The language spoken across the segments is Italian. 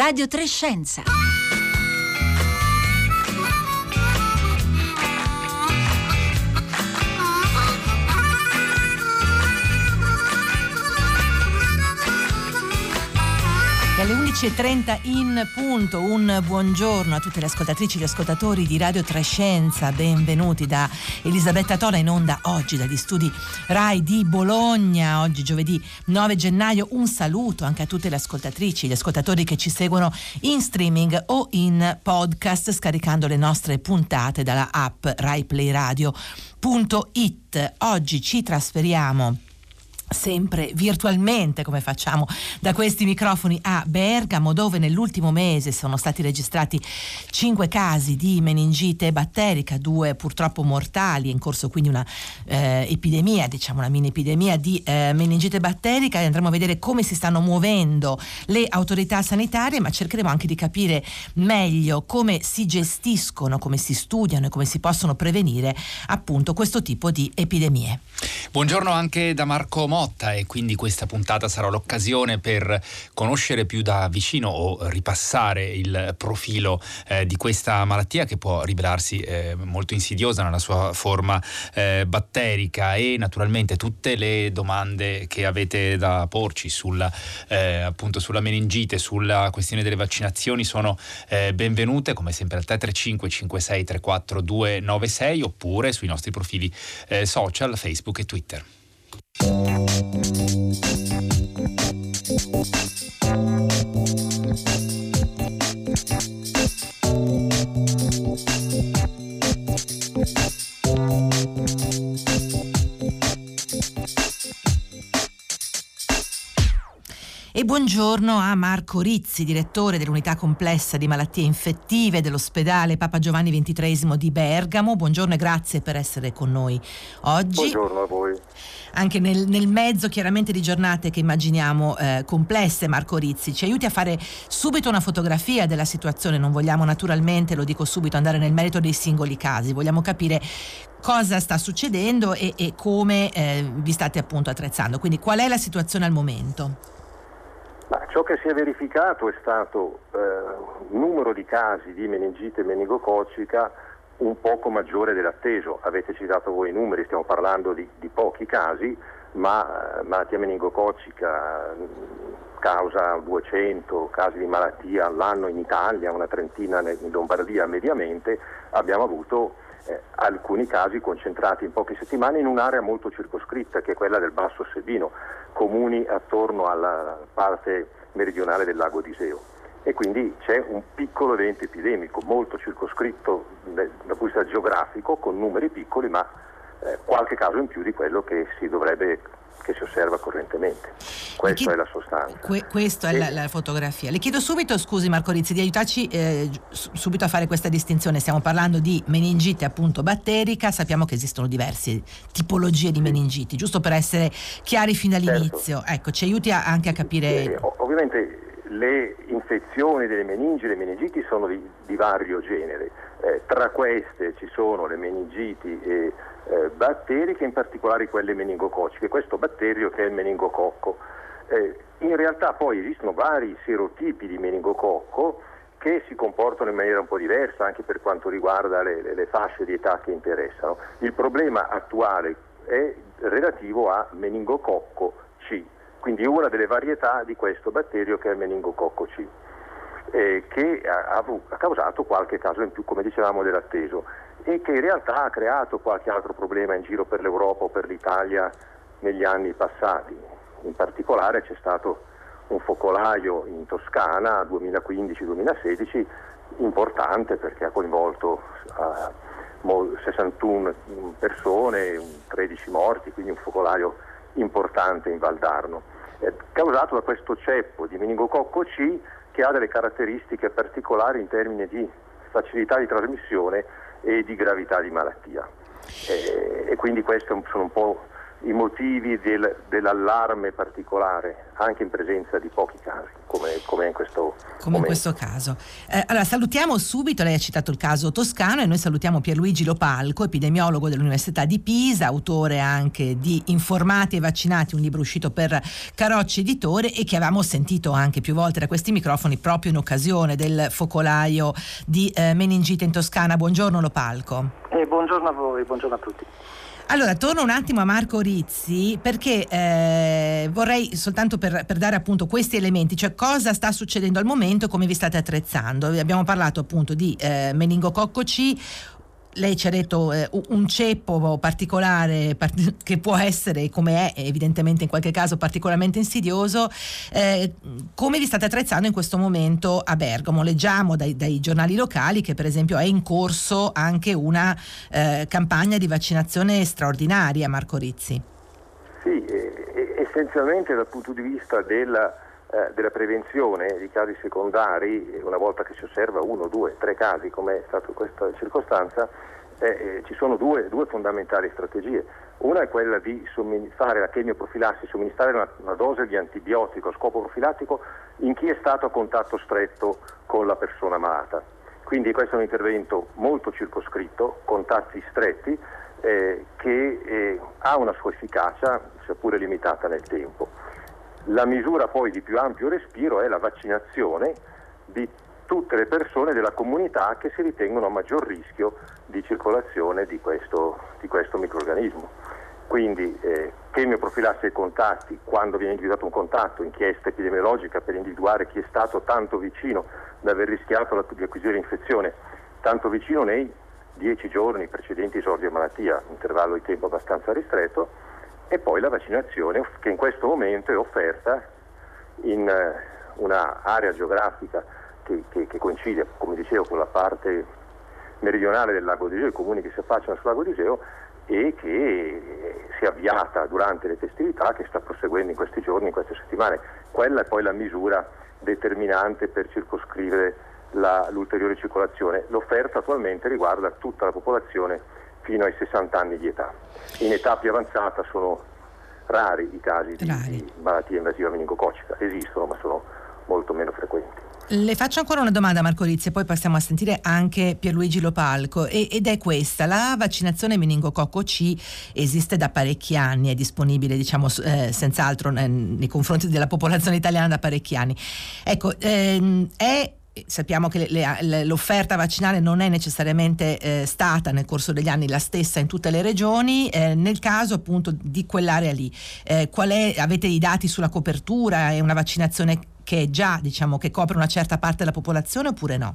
Radio Trescenza. Alle 11.30 in punto. Un buongiorno a tutte le ascoltatrici e gli ascoltatori di Radio Trescenza. Benvenuti da Elisabetta Tola in onda oggi dagli studi RAI di Bologna. Oggi giovedì 9 gennaio. Un saluto anche a tutte le ascoltatrici e gli ascoltatori che ci seguono in streaming o in podcast scaricando le nostre puntate dalla app RaiPlayRadio.it. Oggi ci trasferiamo sempre virtualmente come facciamo da questi microfoni a Bergamo dove nell'ultimo mese sono stati registrati cinque casi di meningite batterica, due purtroppo mortali, è in corso quindi una eh, epidemia, diciamo una mini epidemia di eh, meningite batterica e andremo a vedere come si stanno muovendo le autorità sanitarie ma cercheremo anche di capire meglio come si gestiscono, come si studiano e come si possono prevenire appunto questo tipo di epidemie. Buongiorno anche da Marco Mo Motta e quindi questa puntata sarà l'occasione per conoscere più da vicino o ripassare il profilo eh, di questa malattia che può rivelarsi eh, molto insidiosa nella sua forma eh, batterica e naturalmente tutte le domande che avete da porci sulla, eh, appunto sulla meningite, sulla questione delle vaccinazioni sono eh, benvenute come sempre al 335 56 34 296 oppure sui nostri profili eh, social Facebook e Twitter. Thank you. E buongiorno a Marco Rizzi, direttore dell'unità complessa di malattie infettive dell'ospedale Papa Giovanni XXIII di Bergamo. Buongiorno e grazie per essere con noi oggi. Buongiorno a voi. Anche nel, nel mezzo chiaramente di giornate che immaginiamo eh, complesse, Marco Rizzi, ci aiuti a fare subito una fotografia della situazione. Non vogliamo naturalmente, lo dico subito, andare nel merito dei singoli casi, vogliamo capire cosa sta succedendo e, e come eh, vi state appunto attrezzando. Quindi qual è la situazione al momento? Ma ciò che si è verificato è stato eh, un numero di casi di meningite meningococica un poco maggiore dell'atteso. Avete citato voi i numeri, stiamo parlando di, di pochi casi, ma eh, malattia meningococica mm, causa 200 casi di malattia all'anno in Italia, una trentina in Lombardia mediamente, abbiamo avuto eh, alcuni casi concentrati in poche settimane in un'area molto circoscritta che è quella del Basso Sebino, comuni attorno alla parte meridionale del lago di Seo. E quindi c'è un piccolo evento epidemico molto circoscritto dal punto di vista geografico, con numeri piccoli, ma eh, qualche caso in più di quello che si dovrebbe che si osserva correntemente. Questa chiedo, è la sostanza. Que, questa è la, la, fotografia. Le chiedo subito, scusi Marco Rizzi, di aiutarci eh, subito a fare questa distinzione. Stiamo parlando di meningite appunto batterica, sappiamo che esistono diverse tipologie di meningiti, giusto per essere chiari fin dall'inizio. Certo. Ecco, ci aiuti a, anche a capire... Sì, ovviamente le infezioni delle meningi, le meningiti sono di, di vario genere. Eh, tra queste ci sono le meningiti e eh, batteriche, in particolare quelle meningocociche, questo batterio che è il meningococco. Eh, in realtà poi esistono vari serotipi di meningococco che si comportano in maniera un po' diversa anche per quanto riguarda le, le, le fasce di età che interessano. Il problema attuale è relativo a meningococco C, quindi una delle varietà di questo batterio che è il meningococco C. Eh, che ha, ha, causato qualche caso in più, come dicevamo, dell'atteso e che in realtà ha creato qualche altro problema in giro per l'Europa o per l'Italia negli anni passati. In particolare c'è stato un focolaio in Toscana 2015-2016 importante perché ha coinvolto uh, 61 persone, 13 morti, quindi un focolaio importante in Valdarno, eh, causato da questo ceppo di meningococco C che ha delle caratteristiche particolari in termini di facilità di trasmissione e di gravità di malattia. E, e quindi queste sono un po' i motivi del, dell'allarme particolare, anche in presenza di pochi casi, come, come in questo come in questo caso. Eh, allora salutiamo subito, lei ha citato il caso toscano e noi salutiamo Pierluigi Lopalco, epidemiologo dell'Università di Pisa, autore anche di Informati e vaccinati, un libro uscito per Carocci Editore e che avevamo sentito anche più volte da questi microfoni proprio in occasione del focolaio di eh, meningite in Toscana. Buongiorno Lopalco. Eh, buongiorno a voi, buongiorno a tutti. Allora, torno un attimo a Marco Rizzi perché eh, vorrei soltanto per, per, dare appunto questi elementi, cioè cosa sta succedendo al momento e come vi state attrezzando. Abbiamo parlato appunto di eh, meningococco C, lei ci ha detto eh, un ceppo particolare part- che può essere, come è evidentemente in qualche caso particolarmente insidioso, eh, come vi state attrezzando in questo momento a Bergamo? Leggiamo dai, dai giornali locali che per esempio è in corso anche una eh, campagna di vaccinazione straordinaria, Marco Rizzi. Sì, essenzialmente dal punto di vista della eh, della prevenzione di casi secondari, una volta che si osserva uno, due, tre casi, come è stata questa circostanza, eh, eh, ci sono due, due, fondamentali strategie. Una è quella di fare la chemioprofilassi, somministrare una, una, dose di antibiotico a scopo profilattico in chi è stato a contatto stretto con la persona malata. Quindi questo è un intervento molto circoscritto, contatti stretti, eh, che eh, ha una sua efficacia, seppure limitata nel tempo. La misura poi di più ampio respiro è la vaccinazione di tutte le persone della comunità che si ritengono a maggior rischio di circolazione di questo, di questo microorganismo. Quindi eh, chemioprofilassi ai contatti, quando viene individuato un contatto, inchiesta epidemiologica per individuare chi è stato tanto vicino da aver rischiato di acquisire l'infezione, tanto vicino nei dieci giorni precedenti esordio malattia, intervallo di tempo abbastanza ristretto, e poi la vaccinazione che in questo momento è offerta in eh, un'area geografica che, che, che, coincide, come dicevo, con la parte meridionale del lago di Iseo, i comuni che si affacciano sul lago di Iseo e che si è avviata durante le festività, che sta proseguendo in questi giorni, in queste settimane. Quella è poi la misura determinante per circoscrivere la, l'ulteriore circolazione. L'offerta attualmente riguarda tutta la popolazione fino ai 60 anni di età. In età più avanzata sono rari i casi di, di malattia invasiva meningococica, esistono ma sono molto meno frequenti. Le faccio ancora una domanda Marco Rizzi e poi passiamo a sentire anche Pierluigi Lopalco e, ed è questa, la vaccinazione meningococco C esiste da parecchi anni, è disponibile diciamo eh, senz'altro nei, nei confronti della popolazione italiana da parecchi anni. Ecco, ehm, è sappiamo che le, le, l'offerta vaccinale non è necessariamente eh, stata nel corso degli anni la stessa in tutte le regioni, eh, nel caso appunto di quell'area lì, eh, è, avete i dati sulla copertura? È una vaccinazione che è già diciamo che copre una certa parte della popolazione oppure no?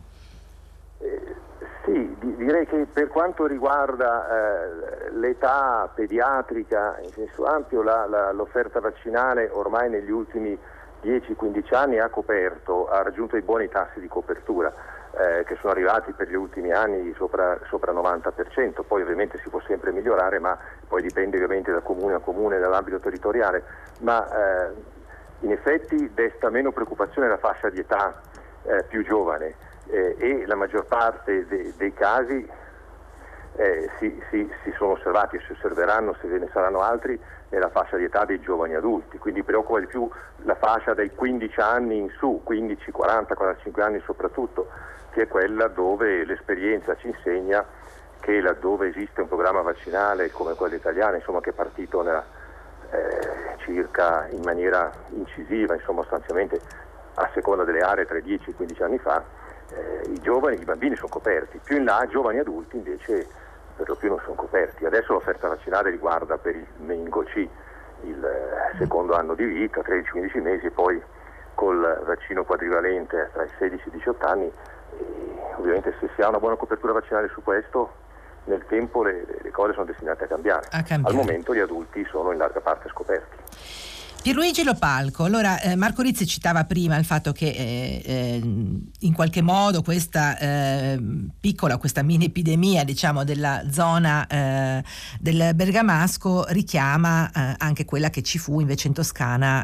Eh, sì, direi che per quanto riguarda eh, l'età pediatrica in senso ampio la, la, l'offerta vaccinale ormai negli ultimi anni 10-15 anni ha coperto, ha raggiunto i buoni tassi di copertura eh, che sono arrivati per gli ultimi anni sopra, sopra il 90%, poi ovviamente si può sempre migliorare, ma poi dipende ovviamente da comune a comune, dall'ambito territoriale, ma eh, in effetti desta meno preoccupazione la fascia di età eh, più giovane eh, e la maggior parte de- dei casi eh, si, si, si, sono osservati e si osserveranno se ve ne saranno altri nella fascia di età dei giovani adulti, quindi preoccupa di più la fascia dai 15 anni in su, 15, 40, 45 anni soprattutto, che è quella dove l'esperienza ci insegna che laddove esiste un programma vaccinale come quello italiano, insomma, che è partito nella, eh, circa in maniera incisiva, insomma, sostanzialmente a seconda delle aree tra i 10 e i 15 anni fa, eh, i giovani, i bambini sono coperti, più in là giovani adulti invece per lo più non sono coperti. Adesso l'offerta vaccinale riguarda per il meningo C il eh, secondo anno di vita, 13-15 mesi, poi col vaccino quadrivalente tra i 16 e i 18 anni. E ovviamente se si ha una buona copertura vaccinale su questo, nel tempo le, le cose sono destinate a cambiare. a cambiare. Al momento gli adulti sono in larga parte scoperti. Pierluigi Lopalco, allora eh, Marco Rizzi citava prima il fatto che eh, eh, in qualche modo questa eh, piccola, questa mini epidemia diciamo della zona eh, del Bergamasco richiama eh, anche quella che ci fu invece in Toscana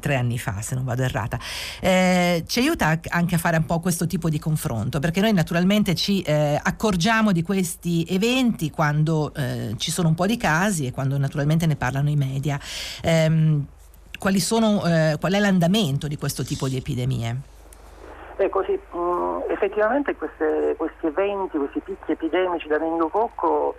tre anni fa, se non vado errata. ci aiuta anche a fare un po' questo tipo di confronto, perché noi naturalmente ci accorgiamo di questi eventi quando ci sono un po' di casi e quando naturalmente ne parlano i media. Ehm, sono, eh, qual è l'andamento di questo tipo di epidemie? Ecco sì, mh, mm, effettivamente queste, questi eventi, questi picchi epidemici da meningococco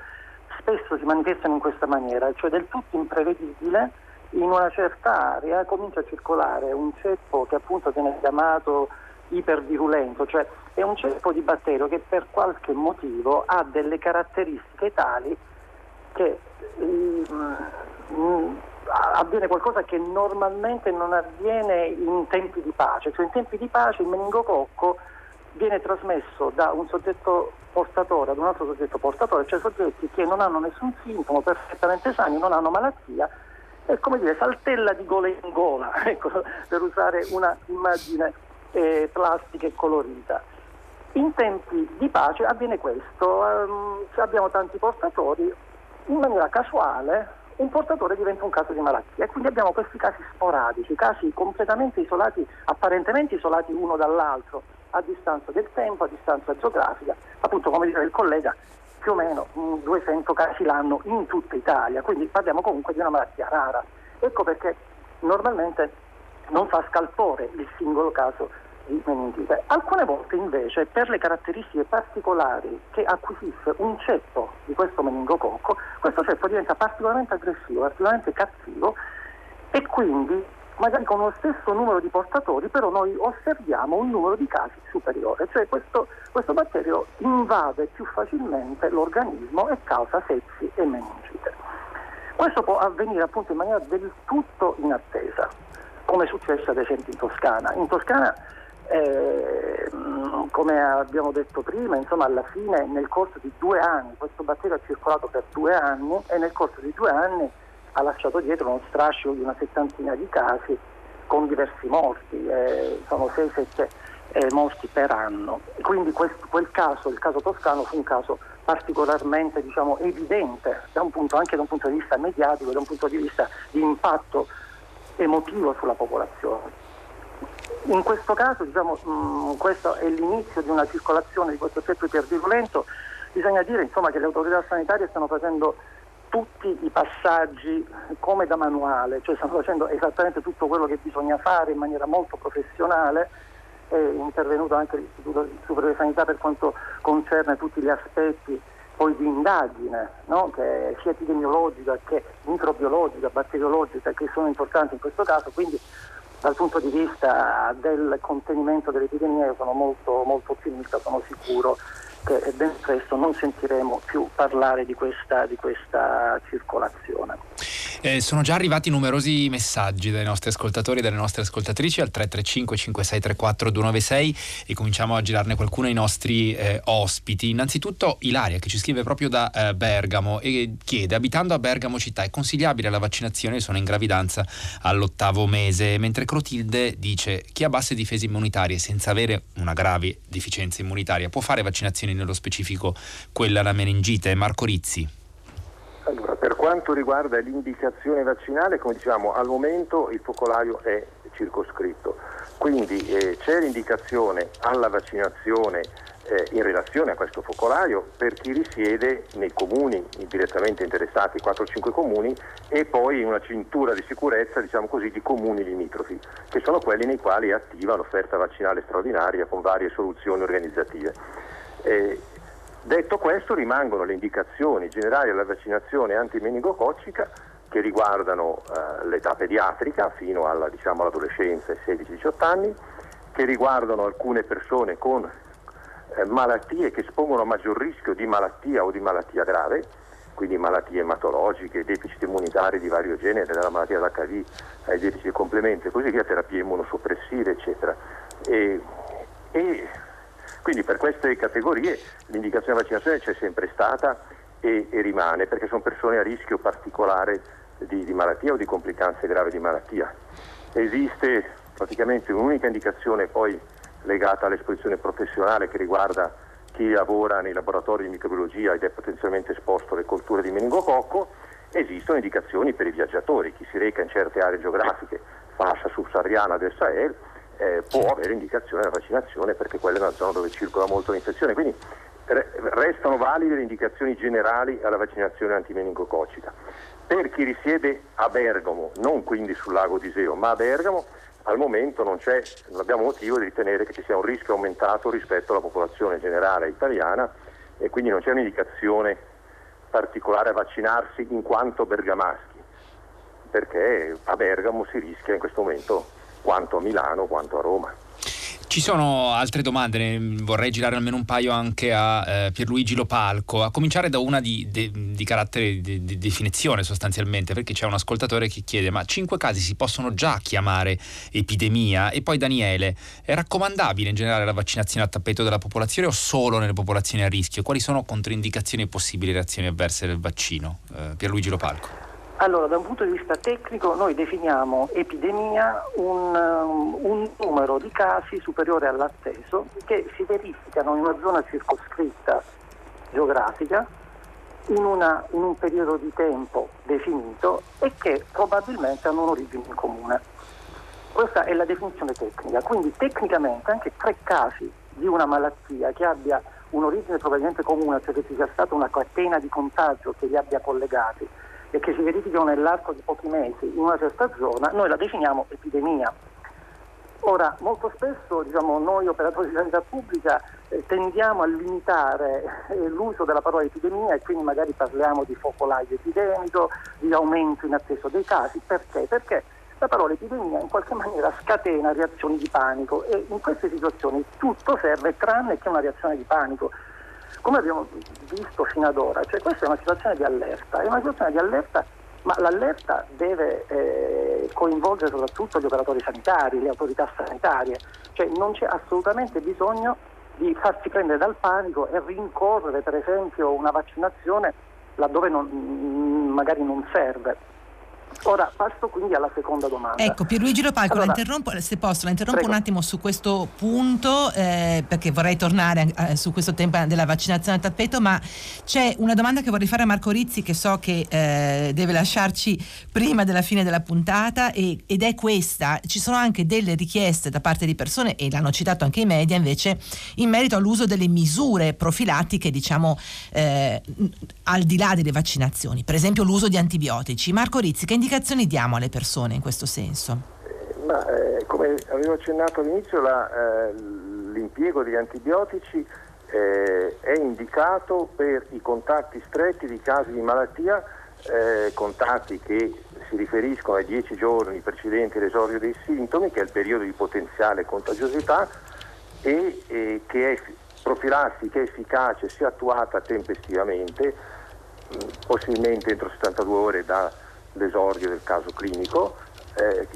spesso si manifestano in questa maniera, cioè del tutto imprevedibile, in una certa area comincia a circolare un ceppo che appunto viene chiamato ipervirulento, cioè è un ceppo di batterio che per qualche motivo ha delle caratteristiche tali che mh, avviene qualcosa che normalmente non avviene in tempi di pace, cioè in tempi di pace il meningococco viene trasmesso da un soggetto portatore ad un altro soggetto portatore, cioè soggetti che non hanno nessun sintomo, perfettamente sani, non hanno malattia, è come dire saltella di gola in gola, ecco, per usare una immagine eh, plastica e colorita. In tempi di pace avviene questo, um, abbiamo tanti portatori, in maniera casuale un portatore diventa un caso di malattia. E quindi abbiamo questi casi sporadici, casi completamente isolati, apparentemente isolati uno dall'altro, a distanza del tempo, a distanza geografica, appunto come diceva il collega, più o meno 200 casi l'anno in tutta Italia, quindi parliamo comunque di una malattia rara. Ecco perché normalmente non fa scalpore il singolo caso di meningite. Alcune volte invece per le caratteristiche particolari che acquisisce un ceppo di questo meningococco, questo ceppo diventa particolarmente aggressivo, particolarmente cattivo e quindi magari con lo stesso numero di portatori però noi osserviamo un numero di casi superiore, cioè questo, questo batterio invade più facilmente l'organismo e causa sepsi e meningite. Questo può avvenire appunto in maniera del tutto inattesa, come è successo ad esempio in Toscana. In Toscana eh, come abbiamo detto prima, insomma, alla fine nel corso di due anni, questo batterio ha circolato per due anni e nel corso di due anni ha lasciato dietro uno strascico di una settantina di casi con diversi morti, eh, sono 6-7 eh, morti per anno. Quindi questo, quel caso, il caso toscano, fu un caso particolarmente diciamo, evidente da punto, anche da un punto di vista mediatico, da un punto di vista di impatto emotivo sulla popolazione. In questo caso, diciamo, mh, mm, questo è l'inizio di una circolazione di questo effetto ipervirulento, bisogna dire insomma, che le autorità sanitarie stanno facendo tutti i passaggi come da manuale, cioè stanno facendo esattamente tutto quello che bisogna fare in maniera molto professionale, è intervenuto anche l'Istituto Superiore di Sanità per quanto concerne tutti gli aspetti poi di indagine, no? che sia epidemiologica che microbiologica, batteriologica, che sono importanti in questo caso, quindi dal punto di vista del contenimento dell'epidemia io sono molto, molto ottimista, sono sicuro che ben presto non sentiremo più parlare di questa, di questa circolazione. Eh, sono già arrivati numerosi messaggi dai nostri ascoltatori e dalle nostre ascoltatrici al 335 5634 296 e cominciamo a girarne qualcuno ai nostri eh, ospiti. Innanzitutto Ilaria che ci scrive proprio da eh, Bergamo e chiede abitando a Bergamo città è consigliabile la vaccinazione? Sono in gravidanza all'ottavo mese, mentre Clotilde dice chi ha basse difese immunitarie senza avere una grave deficienza immunitaria può fare vaccinazioni nello specifico quella alla meningite. Marco Rizzi. Allora, per quanto riguarda l'indicazione vaccinale, come diciamo, al momento il focolario è circoscritto, quindi eh, c'è l'indicazione alla vaccinazione eh, in relazione a questo focolario per chi risiede nei comuni direttamente interessati, 4-5 comuni, e poi una cintura di sicurezza, diciamo così, di comuni limitrofi, che sono quelli nei quali è attiva l'offerta vaccinale straordinaria con varie soluzioni organizzative. Eh, Detto questo rimangono le indicazioni generali alla vaccinazione antimeningococcica che riguardano eh, l'età pediatrica fino alla, diciamo, all'adolescenza e 16-18 anni, che riguardano alcune persone con eh, malattie che espongono a maggior rischio di malattia o di malattia grave, quindi malattie ematologiche, deficit immunitari di vario genere, dalla malattia d'HIV ai deficit complementi così via, terapie immunosoppressive, eccetera. E, e quindi per queste categorie l'indicazione di vaccinazione c'è sempre stata e, e rimane perché sono persone a rischio particolare di, di malattia o di complicanze gravi di malattia. Esiste praticamente un'unica indicazione poi legata all'esposizione professionale che riguarda chi lavora nei laboratori di microbiologia ed è potenzialmente esposto alle colture di meningococco, esistono indicazioni per i viaggiatori, chi si reca in certe aree geografiche, fascia subsahariana del Sahel, eh, può avere indicazione della vaccinazione perché quella è una zona dove circola molto l'infezione. Quindi re- restano valide le indicazioni generali alla vaccinazione antimeningococica. Per chi risiede a Bergamo, non quindi sul lago di Iseo, ma a Bergamo, al momento non, non, abbiamo motivo di ritenere che ci sia un rischio aumentato rispetto alla popolazione generale italiana e quindi non c'è un'indicazione particolare a vaccinarsi in quanto bergamaschi, perché a Bergamo si rischia in questo momento quanto a Milano quanto a Roma. Ci sono altre domande, ne vorrei girare almeno un paio anche a eh, Pierluigi Lopalco, a cominciare da una di, di, di carattere di, di, definizione sostanzialmente, perché c'è un ascoltatore che chiede ma cinque casi si possono già chiamare epidemia? E poi Daniele, è raccomandabile in generale la vaccinazione a tappeto della popolazione o solo nelle popolazioni a rischio? Quali sono controindicazioni e possibili reazioni avverse del vaccino? Eh, Pierluigi Lopalco. Allora, da un punto di vista tecnico noi definiamo epidemia un, um, un, numero di casi superiore all'atteso che si verificano in una zona circoscritta geografica in, una, in un periodo di tempo definito e che probabilmente hanno un'origine in comune. Questa è la definizione tecnica, quindi tecnicamente anche tre casi di una malattia che abbia un'origine probabilmente comune, cioè che ci sia stata una catena di contagio che li abbia collegati e che si verificano nell'arco di pochi mesi in una certa zona, noi la definiamo epidemia. Ora, molto spesso diciamo, noi operatori di sanità pubblica eh, tendiamo a limitare eh, l'uso della parola epidemia e quindi magari parliamo di focolaio epidemico, di aumento in atteso dei casi. Perché? Perché la parola epidemia in qualche maniera scatena reazioni di panico e in queste situazioni tutto serve tranne che una reazione di panico come abbiamo visto fino ad ora, cioè questa è una situazione di allerta, è una situazione di allerta, ma l'allerta deve eh, coinvolgere soprattutto gli operatori sanitari, le autorità sanitarie, cioè non c'è assolutamente bisogno di farsi prendere dal panico e rincorrere per esempio una vaccinazione laddove non, magari non serve. Ora passo quindi alla seconda domanda. Ecco, Pierluigi Lopalco, allora, la interrompo, se posso, la interrompo prego. un attimo su questo punto eh, perché vorrei tornare eh, su questo tema della vaccinazione al tappeto, ma c'è una domanda che vorrei fare a Marco Rizzi che so che eh, deve lasciarci prima della fine della puntata e, ed è questa. Ci sono anche delle richieste da parte di persone, e l'hanno citato anche i media invece, in merito all'uso delle misure profilattiche, diciamo, eh, al di là delle vaccinazioni, per esempio l'uso di antibiotici. Marco Rizzi, che indicazioni diamo alle persone in questo senso? Ma, eh, come avevo accennato all'inizio, la, eh, l'impiego di antibiotici eh, è indicato per i contatti stretti di casi di malattia, eh, contatti che si riferiscono ai 10 giorni precedenti l'esordio dei sintomi, che è il periodo di potenziale contagiosità, e che è profilassi che è efficace sia attuata tempestivamente, possibilmente entro 72 ore dall'esordio del caso clinico, eh,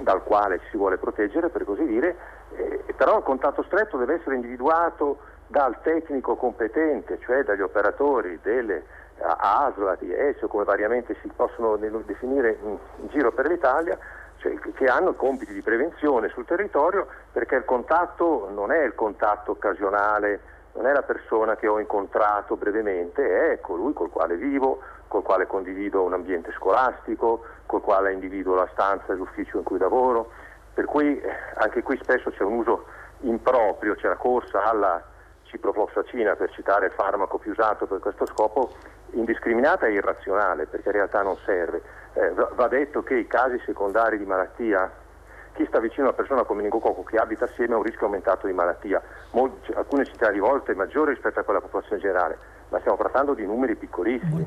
dal quale ci si vuole proteggere per così dire, eh, però il contatto stretto deve essere individuato dal tecnico competente, cioè dagli operatori delle ASLA, di ESO, come variamente si possono definire in, in giro per l'Italia, cioè, che hanno compiti di prevenzione sul territorio perché il contatto non è il contatto occasionale non è la persona che ho incontrato brevemente, è colui col quale vivo, col quale condivido un ambiente scolastico, col quale individuo la stanza e l'ufficio in cui lavoro. Per cui eh, anche qui spesso c'è un uso improprio, c'è la corsa alla ciprofloxacina per citare il farmaco più usato per questo scopo, indiscriminata e irrazionale perché in realtà non serve. Eh, va detto che i casi secondari di malattia chi sta vicino a una persona con meningococco che abita assieme ha un rischio aumentato di malattia, Molti, alcune centinaia di volte maggiore rispetto a quella popolazione generale, ma stiamo trattando di numeri piccolissimi.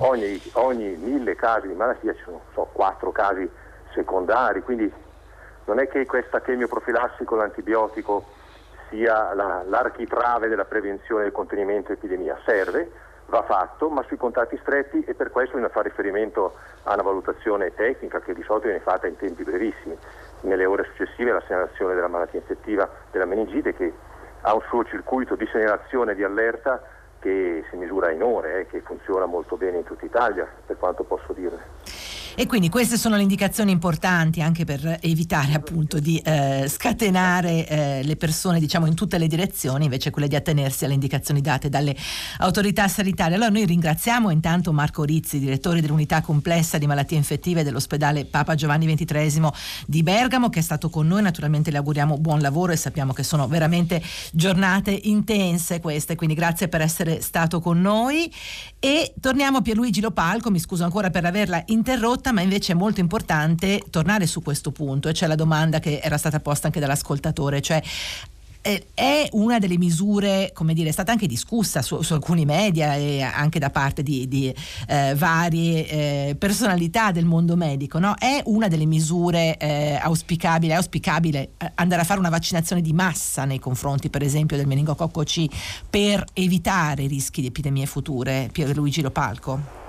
Ogni, ogni mille casi di malattia ci sono so, quattro casi secondari, quindi non è che questa chemioprofilassi con l'antibiotico sia la, l'architrave della prevenzione e del contenimento dell'epidemia, serve, va fatto, ma sui contatti stretti e per questo bisogna fare riferimento a una valutazione tecnica che di solito viene fatta in tempi brevissimi. Nelle ore successive alla segnalazione della malattia infettiva della meningite che ha un suo circuito di segnalazione e di allerta che si misura in ore, eh, che funziona molto bene in tutta Italia, per quanto posso dire. E quindi queste sono le indicazioni importanti anche per evitare appunto di eh, scatenare eh, le persone diciamo in tutte le direzioni, invece quelle di attenersi alle indicazioni date dalle autorità sanitarie. Allora noi ringraziamo intanto Marco Rizzi, direttore dell'unità complessa di malattie infettive dell'ospedale Papa Giovanni XXIII di Bergamo, che è stato con noi. Naturalmente le auguriamo buon lavoro e sappiamo che sono veramente giornate intense queste, quindi grazie per essere stato con noi. E torniamo a Pierluigi Lopalco, mi scuso ancora per averla interrotta, ma invece è molto importante tornare su questo punto, e c'è la domanda che era stata posta anche dall'ascoltatore, cioè è una delle misure, come dire, è stata anche discussa su, su alcuni media e anche da parte di, di eh, varie eh, personalità del mondo medico, no? È una delle misure eh, auspicabili, è auspicabile eh, andare a fare una vaccinazione di massa nei confronti, per esempio, del meningococco C per evitare rischi di epidemie future? Pierluigi Lopalco.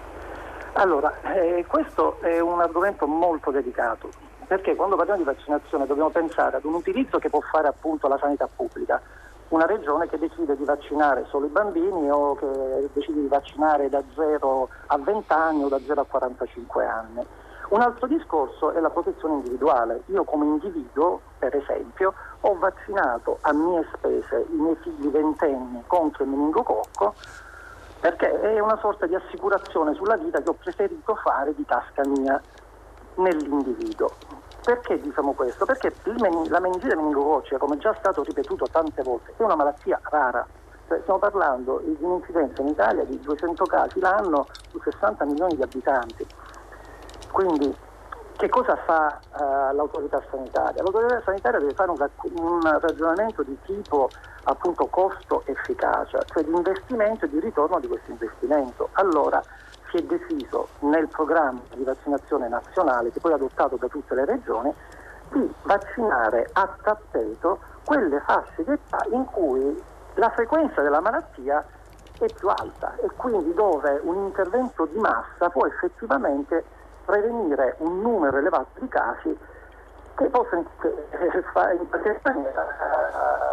Allora, eh, questo è un argomento molto delicato perché quando parliamo di vaccinazione dobbiamo pensare ad un utilizzo che può fare appunto la sanità pubblica, una regione che decide di vaccinare solo i bambini o che decide di vaccinare da 0 a 20 anni o da 0 a 45 anni. Un altro discorso è la protezione individuale. Io come individuo, per esempio, ho vaccinato a mie spese i miei figli ventenni contro il meningococco perché è una sorta di assicurazione sulla vita che ho preferito fare di tasca mia nell'individuo. Perché diciamo questo? Perché la meningite meningococcea, come già stato ripetuto tante volte, è una malattia rara. Cioè, stiamo parlando di un'incidenza in Italia di 200 casi l'anno su 60 milioni di abitanti. Quindi che cosa fa uh, l'autorità sanitaria? L'autorità sanitaria deve fare un, un ragionamento di tipo appunto costo-efficacia, cioè di investimento e di ritorno di questo investimento. Allora, si è deciso nel programma di vaccinazione nazionale, che poi è adottato da tutte le regioni, di vaccinare a tappeto quelle fasce di età in cui la frequenza della malattia è più alta e quindi dove un intervento di massa può effettivamente prevenire un numero elevato di casi che possono in qualche maniera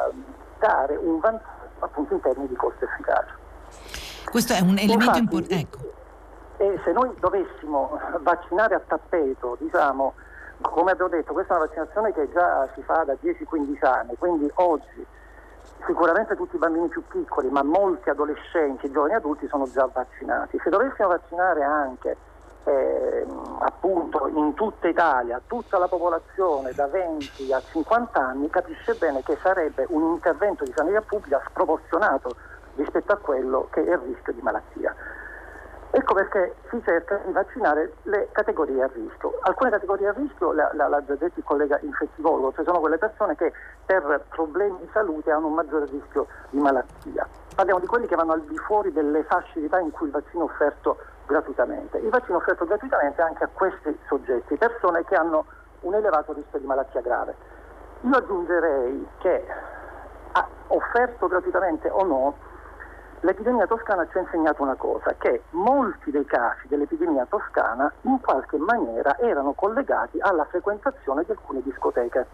eh, dare un vantaggio appunto in termini di costo efficacia. Questo è un elemento importante. Ecco. E se noi dovessimo vaccinare a tappeto, diciamo, come abbiamo detto, questa è una vaccinazione che già si fa da 10-15 anni, quindi oggi sicuramente tutti i bambini più piccoli, ma molti adolescenti e giovani adulti sono già vaccinati. Se dovessimo vaccinare anche eh, appunto in tutta Italia tutta la popolazione da 20 a 50 anni, capisce bene che sarebbe un intervento di sanità pubblica sproporzionato rispetto a quello che è il rischio di malattia. Ecco perché si cerca di vaccinare le categorie a rischio. Alcune categorie a rischio l'ha, già detto il collega infettivologo, cioè sono quelle persone che per problemi di salute hanno un maggiore rischio di malattia. Parliamo di quelli che vanno al di fuori delle fasce di età in cui il vaccino è offerto gratuitamente. Il vaccino è offerto gratuitamente anche a questi soggetti, persone che hanno un elevato rischio di malattia grave. Io aggiungerei che offerto gratuitamente o no, l'epidemia toscana ci ha insegnato una cosa, che molti dei casi dell'epidemia toscana in qualche maniera erano collegati alla frequentazione di alcune discoteche.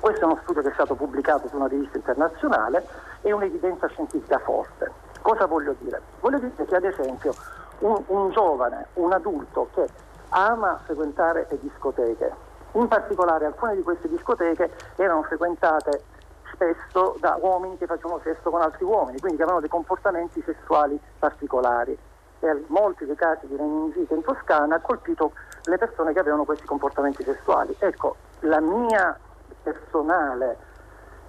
Questo è uno studio che è stato pubblicato su una rivista internazionale e un'evidenza scientifica forte. Cosa voglio dire? Voglio dire che ad esempio un, un giovane, un adulto che ama frequentare le discoteche, in particolare alcune di queste discoteche erano frequentate spesso da uomini che facevano sesso con altri uomini, quindi che avevano dei comportamenti sessuali particolari. E molti dei casi di meningite in Toscana ha colpito le persone che avevano questi comportamenti sessuali. Ecco, la mia personale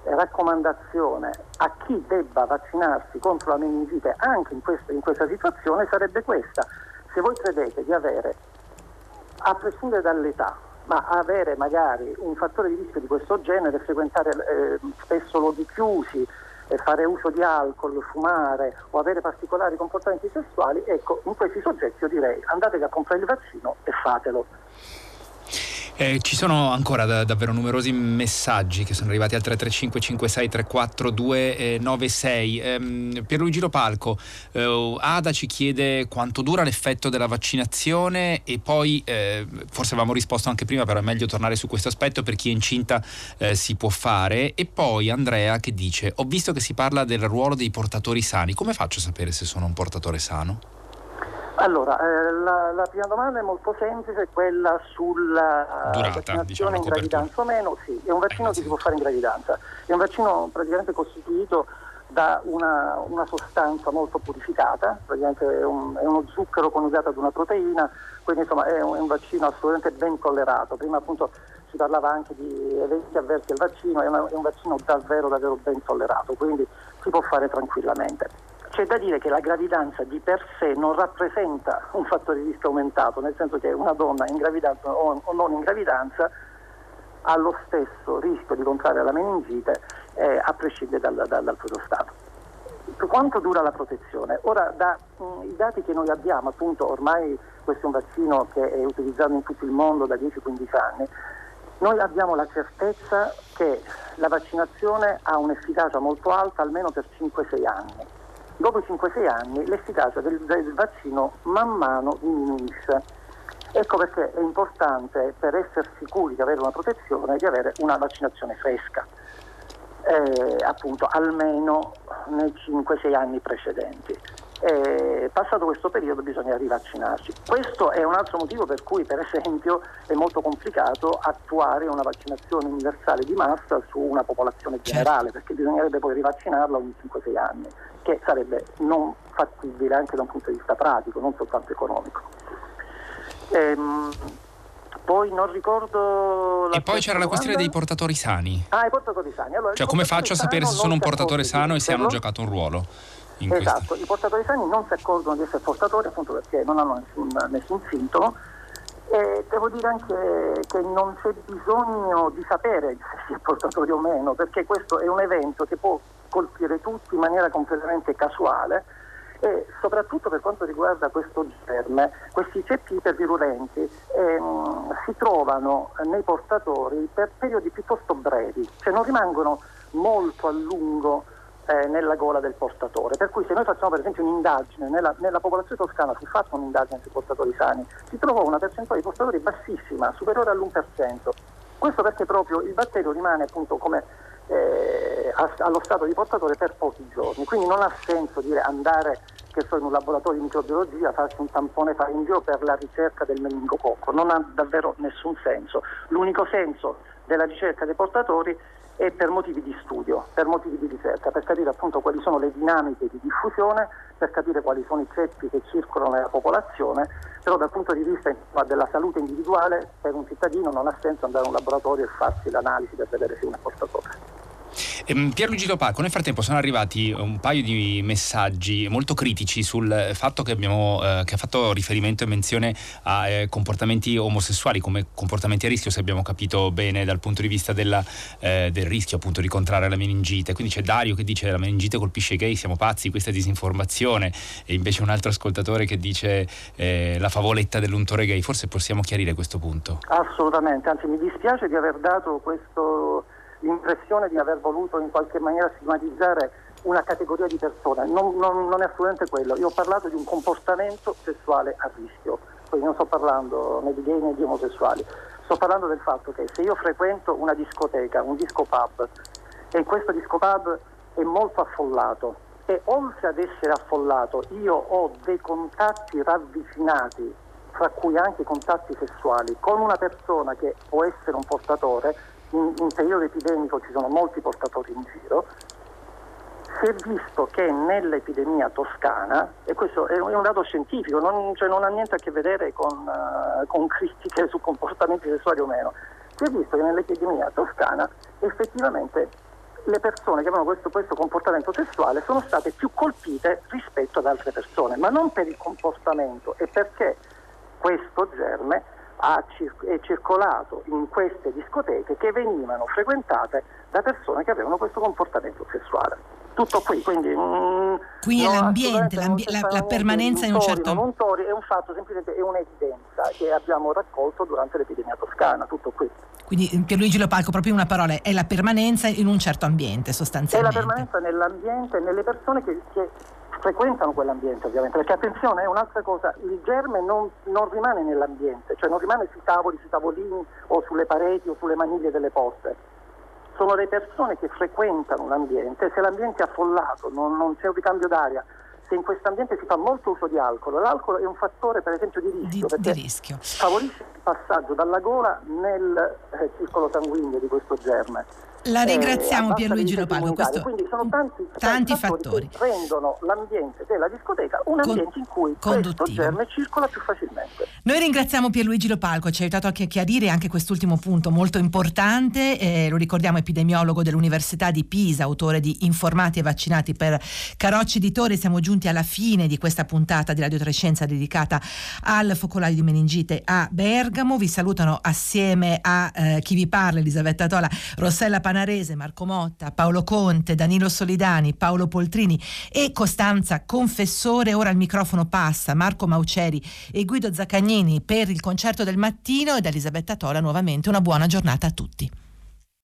raccomandazione a chi debba vaccinarsi contro la meningite anche in, questo, in questa situazione sarebbe questa. Se voi credete di avere, a prescindere dall'età, ma avere magari un fattore di rischio di questo genere, frequentare eh, spesso luoghi chiusi, eh, fare uso di alcol, fumare o avere particolari comportamenti sessuali, ecco, in questi soggetti io direi andate a comprare il vaccino e fatelo. Eh, ci sono ancora da, davvero numerosi messaggi che sono arrivati al 335 56 34 296. Eh, Pierluigi Lopalco, eh, Ada ci chiede quanto dura l'effetto della vaccinazione e poi eh, forse avevamo risposto anche prima, però è meglio tornare su questo aspetto per chi è incinta eh, si può fare. E poi Andrea che dice ho visto che si parla del ruolo dei portatori sani, come faccio a sapere se sono un portatore sano? Allora, eh, la, la, prima domanda è molto semplice, quella sulla Durata, vaccinazione diciamo, in gravidanza o meno. Sì, è un vaccino eh, che si può fare in gravidanza. È un vaccino praticamente costituito da una, una sostanza molto purificata, praticamente è, un, è, uno zucchero coniugato ad una proteina, quindi insomma è un, è un vaccino assolutamente ben tollerato. Prima appunto si parlava anche di eventi avversi al vaccino, è, una, è un vaccino davvero, davvero ben tollerato, quindi si può fare tranquillamente. C'è da dire che la gravidanza di per sé non rappresenta un fattore di rischio aumentato, nel senso che una donna in gravidanza o, non in gravidanza ha lo stesso rischio di contrarre la meningite eh, a prescindere dal, dal, dal proprio stato. Quanto dura la protezione? Ora, dai dati che noi abbiamo, appunto ormai questo è un vaccino che è utilizzato in tutto il mondo da 10-15 anni, noi abbiamo la certezza che la vaccinazione ha un'efficacia molto alta almeno per 5-6 anni. Dopo i 5-6 anni l'efficacia del, del vaccino man mano diminuisce. Ecco perché è importante per essere sicuri di avere una protezione di avere una vaccinazione fresca, eh, appunto almeno nei 5-6 anni precedenti eh, passato questo periodo bisogna rivaccinarsi. Questo è un altro motivo per cui per esempio è molto complicato attuare una vaccinazione universale di massa su una popolazione generale certo. perché bisognerebbe poi rivaccinarla ogni 5-6 anni, che sarebbe non fattibile anche da un punto di vista pratico, non soltanto economico. Ehm, poi non ricordo. e poi c'era la questione dei portatori sani. Ah, i portatori sani. Allora, cioè, come faccio a sapere se sono un portatore sano e se hanno giocato un ruolo? esatto, questa... i portatori sani non si accorgono di essere portatori appunto perché non hanno nessun, nessun sintomo e devo dire anche che non c'è bisogno di sapere se si è portatori o meno perché questo è un evento che può colpire tutti in maniera completamente casuale e soprattutto per quanto riguarda questo germe, questi ceppi ipervirulenti ehm, si trovano nei portatori per periodi piuttosto brevi, cioè non rimangono molto a lungo eh, nella gola del portatore. Per cui se noi facciamo per esempio un'indagine, nella, nella popolazione toscana si fa un'indagine sui portatori sani, si trovò una percentuale di portatori bassissima, superiore all'1%. Questo perché proprio il batterio rimane appunto come eh, allo stato di portatore per pochi giorni, quindi non ha senso dire andare che so, in un laboratorio di microbiologia, farsi un tampone faringeo per la ricerca del meningococco, non ha davvero nessun senso. L'unico senso della ricerca dei portatori e per motivi di studio, per motivi di ricerca, per capire appunto quali sono le dinamiche di diffusione, per capire quali sono i ceppi che circolano nella popolazione, però dal punto di vista della salute individuale per un cittadino non ha senso andare a un laboratorio e farsi l'analisi per vedere se è portatore. Ehm, Pierluigi Lopacco, nel frattempo sono arrivati un paio di messaggi molto critici sul fatto che, abbiamo, eh, che ha fatto riferimento e menzione a eh, comportamenti omosessuali come comportamenti a rischio, se abbiamo capito bene dal punto di vista della, eh, del rischio appunto di contrarre la meningite. Quindi c'è Dario che dice la meningite colpisce i gay, siamo pazzi, questa è disinformazione e invece un altro ascoltatore che dice eh, la favoletta dell'untore gay. Forse possiamo chiarire questo punto. Assolutamente, anzi mi dispiace di aver dato questo l'impressione di aver voluto in qualche maniera stigmatizzare una categoria di persone, non, non, non, è assolutamente quello, io ho parlato di un comportamento sessuale a rischio, quindi non sto parlando né di gay né di omosessuali, sto parlando del fatto che se io frequento una discoteca, un disco pub e questo disco pub è molto affollato e oltre ad essere affollato io ho dei contatti ravvicinati, fra cui anche contatti sessuali, con una persona che può essere un portatore, in, in periodo epidemico ci sono molti portatori in giro, si è visto che nell'epidemia toscana, e questo è un dato scientifico, non, cioè non ha niente a che vedere con, uh, con, critiche su comportamenti sessuali o meno, si è visto che nell'epidemia toscana effettivamente le persone che avevano questo, questo comportamento sessuale sono state più colpite rispetto ad altre persone, ma non per il comportamento, è perché questo germe è circolato in queste discoteche che venivano frequentate da persone che avevano questo comportamento sessuale. Tutto qui, quindi... Mm, quindi no, l'ambiente, l'ambi- la, la, permanenza in un certo... Non tori, è un fatto, semplicemente è un'evidenza che abbiamo raccolto durante l'epidemia toscana, tutto qui. Quindi Pierluigi Lopalco, proprio una parola, è la permanenza in un certo ambiente sostanzialmente. È la permanenza nell'ambiente, nelle persone che, che frequentano quell'ambiente ovviamente, perché attenzione è un'altra cosa, il germe non, non, rimane nell'ambiente, cioè non rimane sui tavoli, sui tavolini o sulle pareti o sulle maniglie delle porte, sono le persone che frequentano l'ambiente, se l'ambiente è affollato, non, non c'è un ricambio d'aria, che in questo ambiente si fa molto uso di alcol. L'alcol è un fattore per esempio di rischio, di, di rischio. favorisce il passaggio dalla gola nel eh, circolo sanguigno di questo germe. La ringraziamo eh, Pierluigi Lopalco. Questo... Quindi sono tanti, tanti, fattori, fattori, che rendono l'ambiente della discoteca un ambiente Con, in cui questo germe circola più facilmente. Noi ringraziamo Pierluigi Lopalco, ci ha aiutato anche a chiarire anche quest'ultimo punto molto importante. Eh, lo ricordiamo, epidemiologo dell'Università di Pisa, autore di Informati e vaccinati per Carocci Editore. Siamo giunti alla fine di questa puntata di Radio Trescenza dedicata al focolaio di meningite a Bergamo. Vi salutano assieme a eh, chi vi parla, Elisabetta Tola, Rossella Pan- Panarese, Marco Motta, Paolo Conte, Danilo Solidani, Paolo Poltrini e Costanza Confessore. Ora il microfono passa Marco Mauceri e Guido Zaccagnini per il concerto del mattino e da Elisabetta Tola nuovamente una buona giornata a tutti.